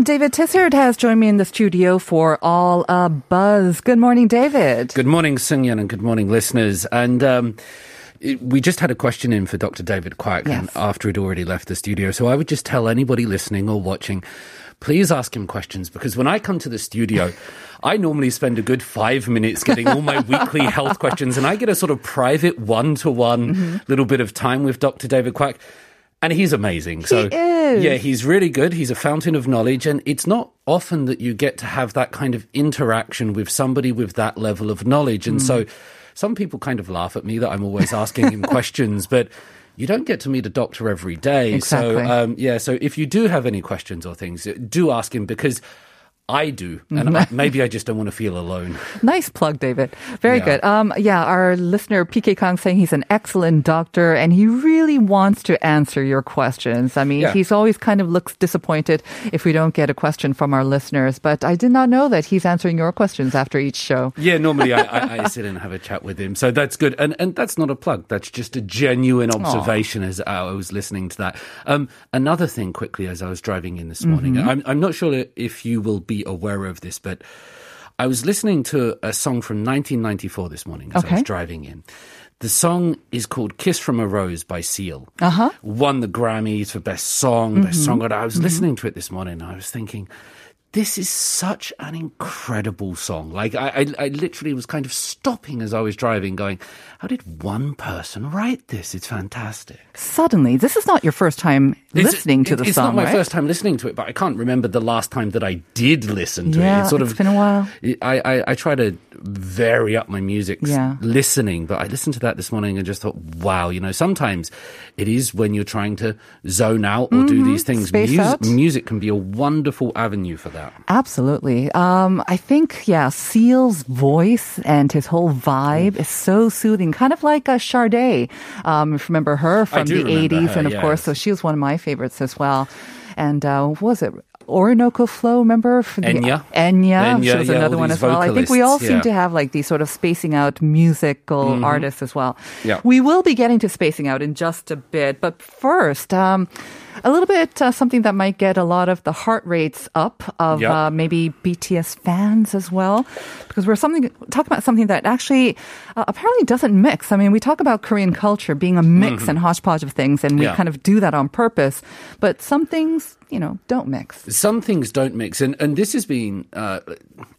And David Tizard has joined me in the studio for All a Buzz. Good morning, David. Good morning, Sunyan, and good morning, listeners. And um, we just had a question in for Dr. David Kwak and Yes. after he'd already left the studio. So I would just tell anybody listening or watching, please ask him questions because when I come to the studio, I normally spend a good five minutes getting all my weekly health questions, and I get a sort of private one to one little bit of time with Dr. David Kwak. And he's amazing. so is. yeah, he's really good. He's a fountain of knowledge, and it's not often that you get to have that kind of interaction with somebody with that level of knowledge. And so, some people kind of laugh at me that I'm always asking him questions, but. You don't get to meet a doctor every day. Exactly. So, um, yeah, so if you do have any questions or things, do ask him because I do. And I, maybe I just don't want to feel alone. Nice plug, David. Very Yeah. good. Um, yeah, our listener PK Kang saying he's an excellent doctor and he really wants to answer your questions. I mean, Yeah. he's always kind of looks disappointed if we don't get a question from our listeners, but I did not know that he's answering your questions after each show. Yeah, normally I, I, I sit and have a chat with him. So that's good. And, and that's not a plug. That's just a genuine observation as I was listening to that. Um, another thing quickly as I was driving in this morning, I'm, I'm not sure if you will be aware of this, but I was listening to a song from 1994 this morning as I was driving in. The song is called Kiss from a Rose by Seal. Uh-huh. Won the Grammys for Best Song, Best Songwriter. I was listening to it this morning and I was thinking, this is such an incredible song. Like, I, I, I literally was kind of stopping as I was driving, going, how did one person write this? It's fantastic. Suddenly, this is not your first time It's- listening to it- the it's song, not my right? first time listening to it, but I can't remember the last time that I did listen to it. Yeah, It's sort it's of been a while. I, I, I try to vary up my music Yeah. listening, but I listened to that this morning and just thought, wow, you know, sometimes it is when you're trying to zone out or do these things. Mm-hmm. Space Mus- out. music can be a wonderful avenue for that. Absolutely. Um, I think, yeah, Seal's voice and his whole vibe is so soothing, kind of like a Sade. Um, if you remember her from the 80s, her, and of course, so she was one of my favorites as well. And uh, what was it? Orinoco Flow, remember? For the- Enya. Enya. Enya, she was yeah, another one as well. I think we all vocalists, seem to have like these sort of spacing out musical artists as well. Yeah. We will be getting to spacing out in just a bit, but first, um, a little bit uh, something that might get a lot of the heart rates up of Yeah. uh, maybe BTS fans as well, because we're something talking about something that actually uh, apparently doesn't mix. I mean, we talk about Korean culture being a mix and hodgepodge of things, and we Mm-hmm. Yeah. kind of do that on purpose. But some things, you know, don't mix. Some things don't mix, and, and this has been uh,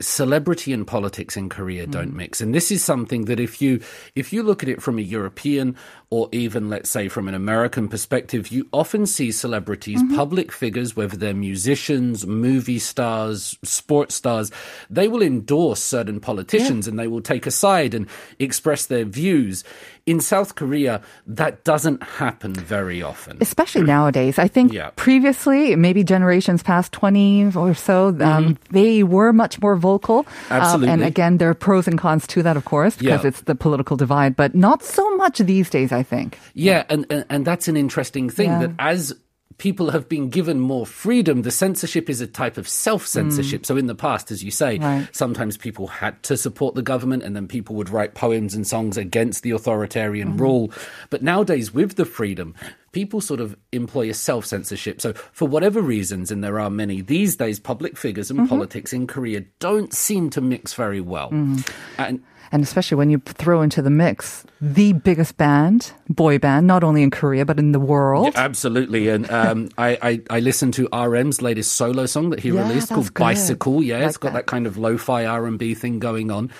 celebrity and politics in Korea Mm. don't mix, and this is something that if you if you look at it from a European or even let's say from an American perspective, you often see celebrities, Mm-hmm. public figures, whether they're musicians, movie stars, sports stars, they will endorse certain politicians and they will take a side and express their views. In South Korea, that doesn't happen very often. especially nowadays. I think Yeah. previously, maybe generations past 20 or so, um, they were much more vocal. Um, and Mm-hmm. Again, there are pros and cons to that, of course, because Yeah. it's the political divide, but not so much these days, I think. Yeah, and, and and that's an interesting thing Yeah. that as people have been given more freedom, the censorship is a type of self censorship. So in the past, as you say, Mm. Right. sometimes people had to support the government and then people would write poems and songs against the authoritarian Mm-hmm. rule. But nowadays, with the freedom, people sort of employ a self censorship. So for whatever reasons, and there are many these days, public figures and Mm-hmm. politics in Korea don't seem to mix very well. Mm. And And especially when you throw into the mix the biggest band, boy band, not only in Korea, but in the world. Absolutely, and um, I, I I listened to RM's latest solo song that he Yeah, released called good. Bicycle. Yeah, it's got that. that kind of lo-fi R and B thing going on.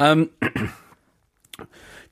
Um,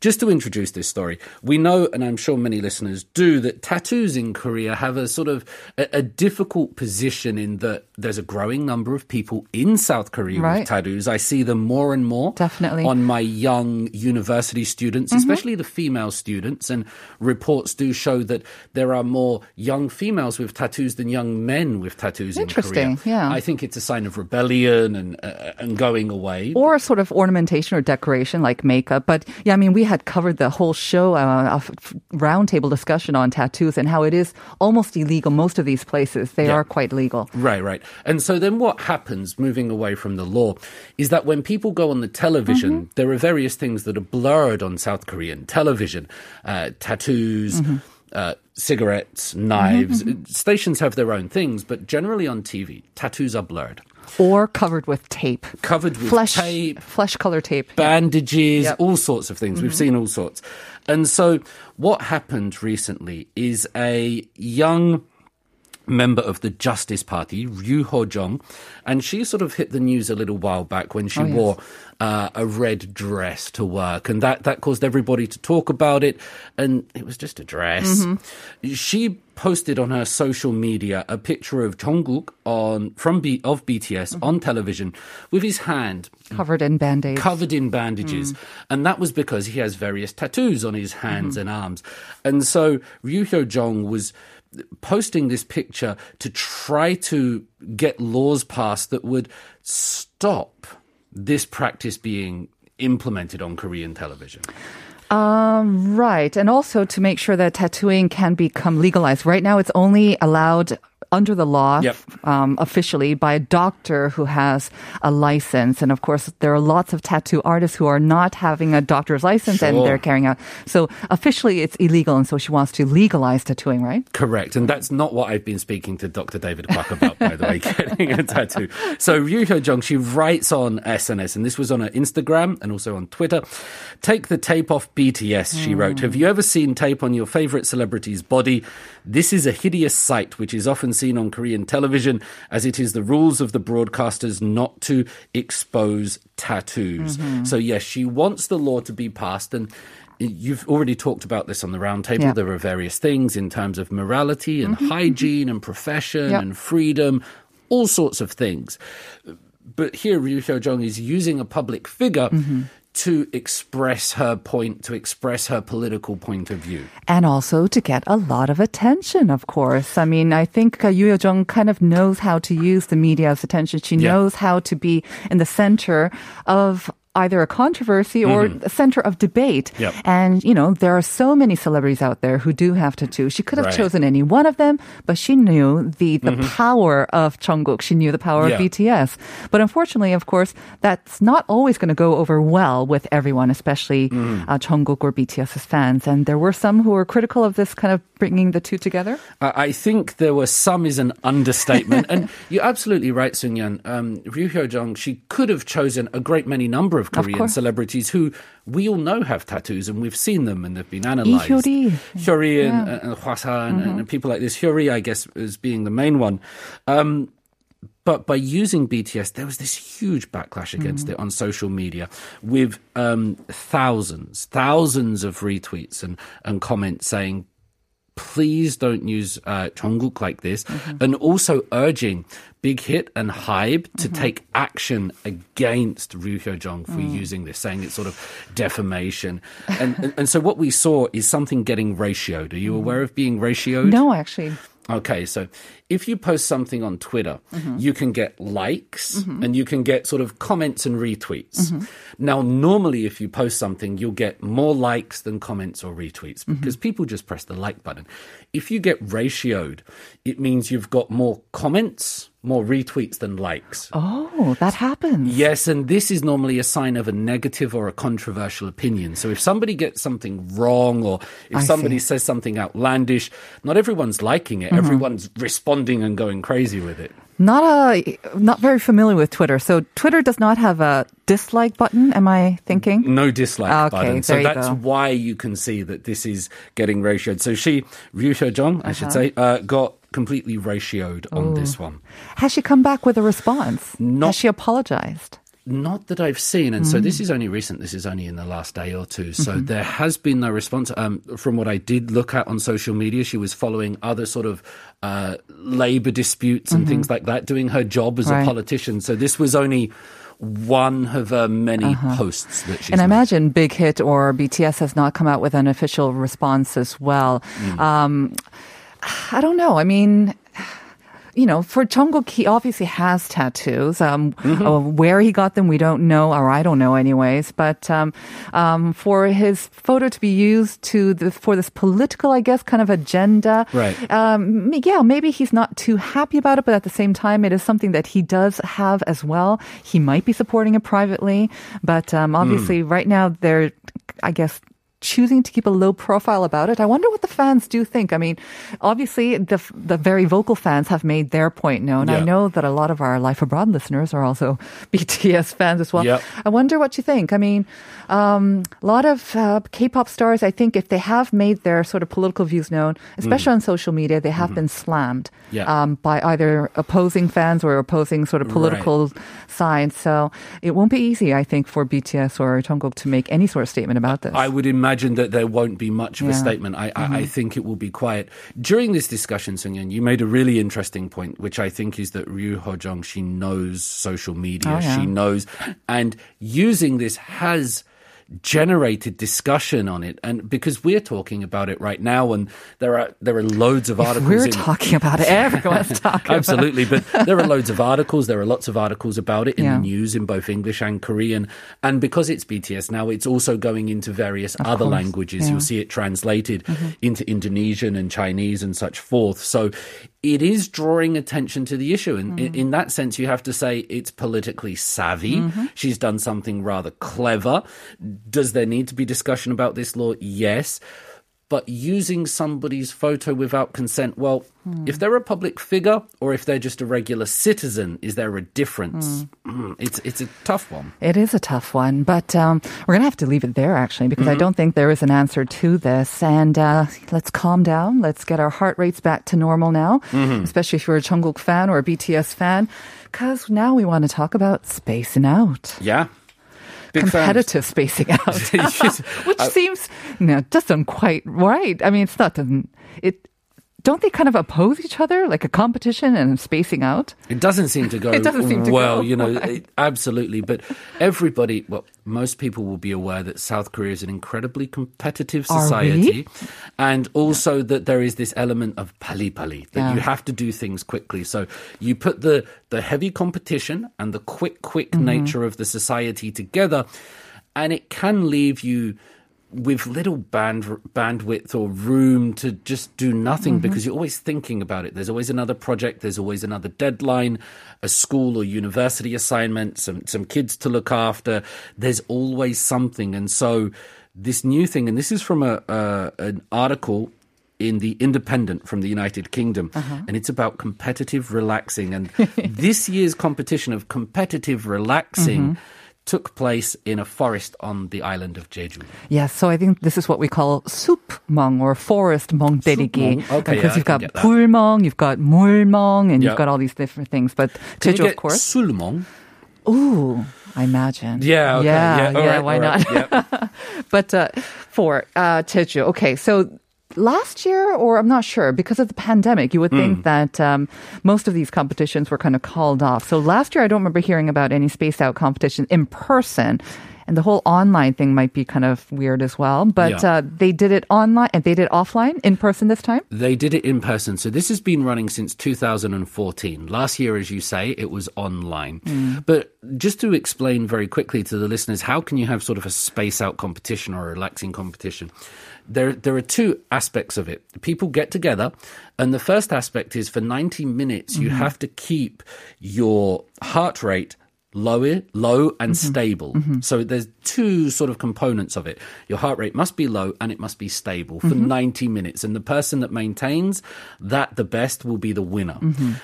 just to introduce this story, we know, and I'm sure many listeners do, that tattoos in Korea have a sort of a, a difficult position in that there's a growing number of people in South Korea Right. with tattoos. I see them more and more Definitely. Mm-hmm. on my young university students, especially the female students. And reports do show that there are more young females with tattoos than young men with tattoos Interesting, in Korea. yeah. I think it's a sign of rebellion and uh, and going away. or a sort of ornamentation or decoration like makeup. But yeah, I mean, we had covered the whole show, uh, of roundtable discussion on tattoos and how it is almost illegal. Most of these places, they Yeah. are quite legal. Right, right. And so then what happens, moving away from the law, is that when people go on the television, there are various things that are blurred on South Korean television uh, tattoos. Uh, cigarettes, knives. Stations have their own things, but generally on TV, tattoos are blurred, Or covered with tape. covered with Flesh, tape, flesh color tape. bandages, Yep. all sorts of things. We've mm-hmm. seen all sorts. And so what happened recently is a young member of the Justice Party, Ryu Ho-jung, and she sort of hit the news a little while back when she Oh, yes. wore uh, a red dress to work, and that that caused everybody to talk about it. And it was just a dress. Mm-hmm. She posted on her social media a picture of Jungkook on from B, of BTS Mm-hmm. on television with his hand Covered in band aids. covered in bandages. And that was because he has various tattoos on his hands and arms. And so Ryu Hyo Jong was posting this picture to try to get laws passed that would stop this practice being implemented on Korean television. Um, right. And also to make sure that tattooing can become legalized. Right now, it's only allowed under the law Yep. um, officially by a doctor who has a license. And of course, there are lots of tattoo artists who are not having a doctor's license and they're carrying out. So officially, it's illegal. And so she wants to legalize tattooing, right? Correct. And that's not what I've been speaking to Dr. David Kwak about, by the way, getting a tattoo. So Ryu Hyo Jung, she writes on SNS, and this was on her Instagram and also on Twitter. Take the tape off BTS, she wrote. Have you ever seen tape on your favorite celebrity's body? This is a hideous sight, which is often seen on Korean television, as it is the rules of the broadcasters not to expose tattoos. Mm-hmm. So yes, she wants the law to be passed and You've already talked about this on the roundtable. Yeah. There are various things in terms of morality and mm-hmm. hygiene and profession Yep. and freedom, all sorts of things. But here, Ryu Hyo Jong is using a public figure mm-hmm. To express her point, to express her political point of view. And also to get a lot of attention, of course. I mean, I think uh, Yoo Jung kind of knows how to use the media's attention. She Yeah. knows how to be in the center of either a controversy or a center of debate. Mm-hmm. Yep. And, you know, there are so many celebrities out there who do have tattoos. She could have Right. chosen any one of them, but she knew the, the power of Jungkook. She knew the power Mm-hmm. Yeah. of BTS. But unfortunately, of course, that's not always going to go over well with everyone, especially Mm. uh, Jungkook or BTS's fans. And there were some who were critical of this kind of bringing the two together. I I think there were some is an understatement, and you're absolutely right, Sun Yan. Um, Ryu Hyo Jong, she could have chosen a great many number of Korean course. celebrities who we all know have tattoos, and we've seen them and they've been analyzed. Hyori. Hyori and, Yeah. and Hwasa and, and people like this. Hyori, I guess, as being the main one. Um, but by using BTS, there was this huge backlash against it on social media with um, thousands, thousands of retweets and, and comments saying, please don't use uh, Jungkook like this, mm-hmm. and also urging Big Hit and Hybe to mm-hmm. take action against Ryu Hyo Jong for mm. using this, saying it's sort of defamation. And, and and so what we saw is something getting ratioed. Are you mm-hmm. aware of being ratioed? No, actually. Okay, so if you post something on Twitter, Mm-hmm. you can get likes and you can get sort of comments and retweets. Mm-hmm. Now, normally, if you post something, you'll get more likes than comments or retweets Mm-hmm. because people just press the like button. If you get ratioed, it means you've got more comments, more retweets than likes. Oh, that happens. Yes, and this is normally a sign of a negative or a controversial opinion. So if somebody gets something wrong or if I somebody see. says something outlandish, not everyone's liking it. Everyone's responding and going crazy with it. Not a, not very familiar with Twitter. So Twitter does not have a dislike button. Am I thinking? No dislike Okay, button. So that's go. why you can see that this is getting ratioed. So she, Ryu Hyo Jong, I should Uh-huh. say, uh, got completely ratioed on this one. Has she come back with a response? Not- Has she apologized? not that I've seen, and so this is only recent. This is only in the last day or two. So there has been no response. Um, from what I did look at on social media, she was following other sort of uh, labor disputes and things like that, doing her job as Right. a politician. So this was only one of her many posts that she's And I made. imagine Big Hit or BTS has not come out with an official response as well. Mm. Um, I don't know. I mean, you know, for Jungkook, he obviously has tattoos. Um, Mm-hmm. uh, where he got them, we don't know, or I don't know, anyways. But um, um, for his photo to be used to the, for this political, I guess, kind of agenda, Right. Um, yeah, maybe he's not too happy about it, but at the same time, it is something that he does have as well. He might be supporting it privately, but um, obviously, right now, they're, I guess choosing to keep a low profile about it. I wonder what the fans do think. I mean, obviously the the very vocal fans have made their point known. I know that a lot of our Life Abroad listeners are also BTS fans as well. Yep. I wonder what you think. I mean, um, a lot of uh, K-pop stars, I think, if they have made their sort of political views known, especially on social media, they have been slammed Mm. Yeah. um, by either opposing fans or opposing sort of political sides. So it won't be easy, I think, for BTS or Jungkook to make any sort of statement about this. I would imagine that there won't be much of a Yeah. Mm-hmm. statement. I, I, I think it will be quiet. During this discussion, Sungyun, you made a really interesting point, which I think is that Ryu Hojong, she knows social media. Oh, yeah. She knows, and using this has generated discussion on it and because we're talking about it right now and there are there are loads of articles We're in, talking about it. Everyone's talking. Absolutely, but there are loads of articles. There are lots of articles about it in Yeah. the news in both English and Korean. And because it's BTS now, it's also going into various other course, languages. yeah. Mm-hmm. You'll see it translated into Indonesian and Chinese and such forth. So it is drawing attention to the issue. And in, in that sense, you have to say it's politically savvy. Mm-hmm. She's done something rather clever. Does there need to be discussion about this law? Yes. But using somebody's photo without consent, well, Hmm. if they're a public figure or if they're just a regular citizen, is there a difference? Mm, It's it's a tough one. It is a tough one, but um, we're going to have to leave it there actually because I don't think there is an answer to this. And uh, let's calm down. Let's get our heart rates back to normal now, especially if you're a Jungkook fan or a BTS fan, because now we want to talk about spacing out. Yeah. Big fans. competitive spacing out, which seems you know doesn't quite right. I mean, it's not doesn't it. Don't they kind of oppose each other, like a competition and spacing out? It doesn't seem to go It doesn't seem to well, go, you know, it- absolutely. But everybody, well, most people will be aware that South Korea is an incredibly competitive society. And also that there is this element of pali pali, that Yeah. you have to do things quickly. So you put the, the heavy competition and the quick, quick Mm-hmm. nature of the society together, and it can leave you with little band bandwidth or room to just do nothing Mm-hmm. because you're always thinking about it. There's always another project. There's always another deadline, a school or university assignment, some some kids to look after. There's always something, and so this new thing, and this is from a uh, an article in the Independent from the United Kingdom, and it's about competitive relaxing. And this year's competition of competitive relaxing took place in a forest on the island of Jeju. Yeah, so I think this is what we call soup mong or forest mong derigi. Okay, because yeah, you've got pulmong, you've got mulmong, and yep. you've got all these different things. But Can Jeju, of course. Sulmong. Ooh, I imagine. Yeah, okay. yeah, yeah, yeah right, why right, not? Yep. but uh, for uh, Jeju, okay, so last year, or I'm not sure, because of the pandemic, you would think Hmm. that um, most of these competitions were kind of called off. So last year, I don't remember hearing about any spaced out competition in person. And the whole online thing might be kind of weird as well. But Yeah. uh, they did it online and they did it offline, in person this time. They did it in person. So this has been running since 2014. Last year, as you say, it was online. But just to explain very quickly to the listeners, how can you have sort of a space out competition or a relaxing competition? There, there are two aspects of it. People get together, and the first aspect is for 90 minutes, you have to keep your heart rate lower, low and mm-hmm. stable. Mm-hmm. So there's two sort of components of it. Your heart rate must be low and it must be stable for mm-hmm. 90 minutes. And the person that maintains that the best will be the winner.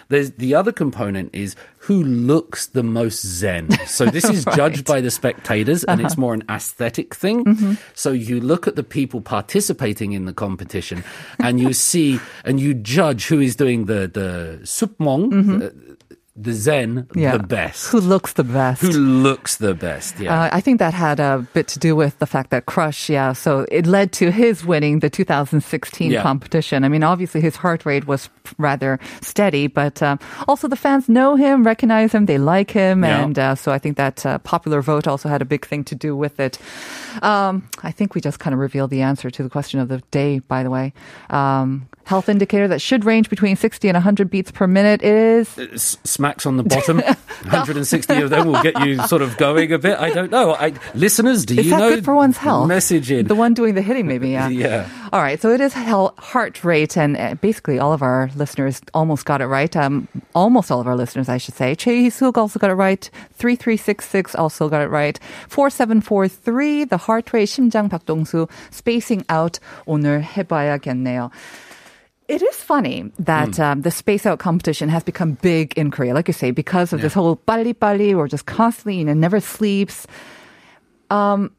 There's the other component is who looks the most zen. So this is judged by the spectators and it's uh-huh. more an aesthetic thing. So you look at the people participating in the competition and you see and you judge who is doing the the supmong, uh, the Zen Yeah. the best. Who looks the best? Who looks the best? Yeah. Uh, I think that had a bit to do with the fact that Crush, yeah, so it led to his winning the 2016 Yeah. competition. I mean, obviously his heart rate was rather steady, but um, also the fans know him, recognize him, they like him, Yeah. and uh, so I think that uh, popular vote also had a big thing to do with it. Um, I think we just kind of revealed the answer to the question of the day, by the way. Um, health indicator that should range between 60 and 100 beats per minute is S- smacks on the bottom. 160 of them will get you sort of going a bit. I don't know. I, listeners, do Is you that know? good for one's health? Message in. The one doing the hitting, maybe, yeah. Yeah. All right, so it is hel- heart rate, and uh, basically all of our listeners almost got it right. Um, almost all of our listeners, I should say. Choi Suk also got it right. 3366 also got it right. 4743, the heart rate, 심장 박동수, spacing out, 오늘 해봐야겠네요. It is funny that mm. um, the space out competition has become big in Korea, like you say, because of yeah. this whole pali pali or just constantly, you know, never sleeps. Um,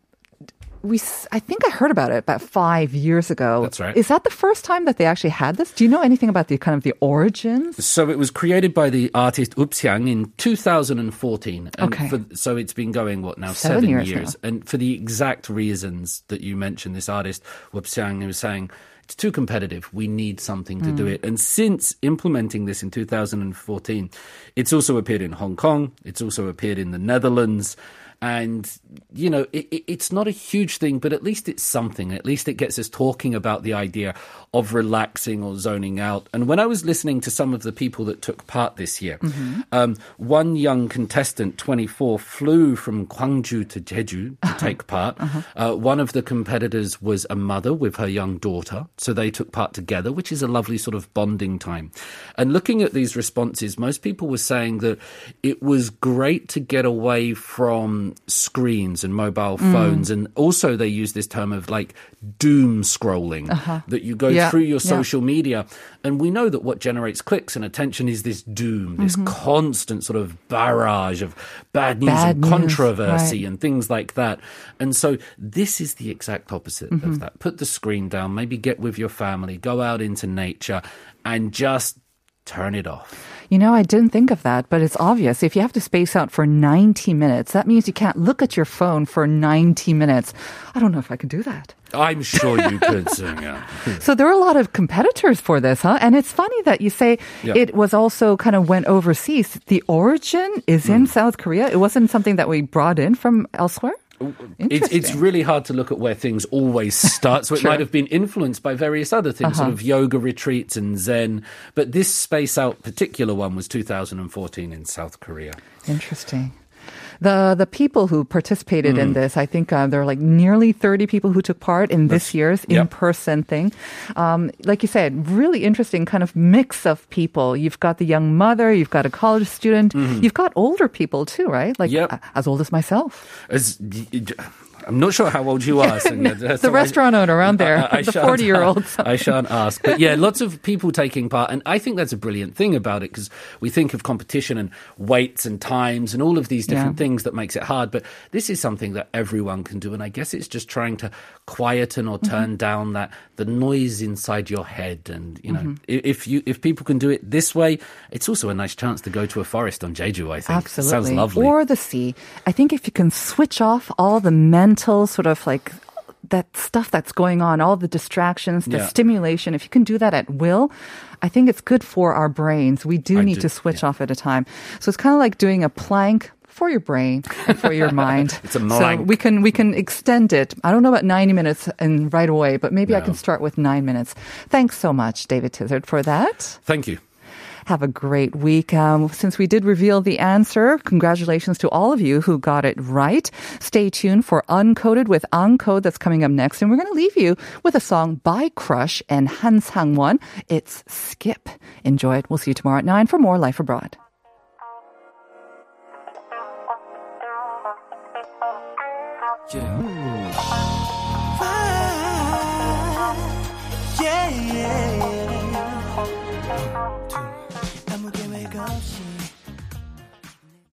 we, I think I heard about it about five years ago. That's right. Is that the first time that they actually had this? Do you know anything about the kind of the origins? So it was created by the artist Woopsyang in 2014. And okay. For, so it's been going what now seven, seven years, years. and for the exact reasons that you mentioned, this artist Woopsyang was saying it's too competitive. We need something to do Mm. it. And since implementing this in 2014, it's also appeared in Hong Kong. It's also appeared in the Netherlands. And, you know, it, it, it's not a huge thing, but at least it's something. At least it gets us talking about the idea of relaxing or zoning out. And when I was listening to some of the people that took part this year, um, one young contestant, 24, flew from Gwangju to Jeju to take part. Uh, one of the competitors was a mother with her young daughter. So they took part together, which is a lovely sort of bonding time. And looking at these responses, most people were saying that it was great to get away from screens and mobile Mm. phones. And also, they use this term of like doom scrolling that you go Yeah, through your yeah. social media. And we know that what generates clicks and attention is this doom, this constant sort of barrage of bad news Mm-hmm. Bad and news, controversy right. and things like that. And so this is the exact opposite Mm-hmm. of that. Put the screen down, maybe get with your family, go out into nature and just turn it off. You know, I didn't think of that, but it's obvious. If you have to space out for 90 minutes, that means you can't look at your phone for 90 minutes. I don't know if I could do that. I'm sure you could sing it. So there are a lot of competitors for this, huh? And it's funny that you say Yeah. it was also kind of went overseas. The origin is Hmm. in South Korea. It wasn't something that we brought in from elsewhere. It's, it's really hard to look at where things always start. So it might have been influenced by various other things, Uh-huh. sort of yoga retreats and Zen. But this Space Out particular one was 2014 in South Korea. Interesting. The the people who participated Hmm. in this, I think uh, there are like nearly 30 people who took part in this year's yep. in-person thing. Um, like you said, really interesting kind of mix of people. You've got the young mother, you've got a college student, you've got older people too, right? Like Mm-hmm. Yep. as old as myself. As, I'm not sure how old you are. Sonia. the So I- restaurant owner around there, the shan't- 40 year olds. I shan't ask. But yeah, lots of people taking part. And I think that's a brilliant thing about it because we think of competition and weights and times and all of these different Yeah. things that makes it hard. But this is something that everyone can do. And I guess it's just trying to quieten or Mm-hmm. turn down that the noise inside your head. And, you know, Mm-hmm. if you if people can do it this way, it's also a nice chance to go to a forest on Jeju, I think. Absolutely. Sounds lovely. Or the sea. I think if you can switch off all the mental sort of like that stuff that's going on, all the distractions, the Yeah. stimulation, if you can do that at will, I think it's good for our brains. We do I need do, to switch off at a time. So it's kind of like doing a plank for your brain and for your mind. It's a So plank. we can we can extend it. I don't know about 90 minutes and right away, but maybe I can start with 9 minutes. Thanks so much David Tizard for that. Thank you. Have a great week. Um, since we did reveal the answer, congratulations to all of you who got it right. Stay tuned for Uncoded with Uncode that's coming up next. And we're going to leave you with a song by Crush and Han Sang-won. It's Skip. Enjoy it. We'll see you tomorrow at 9 for more Life Abroad. Yeah.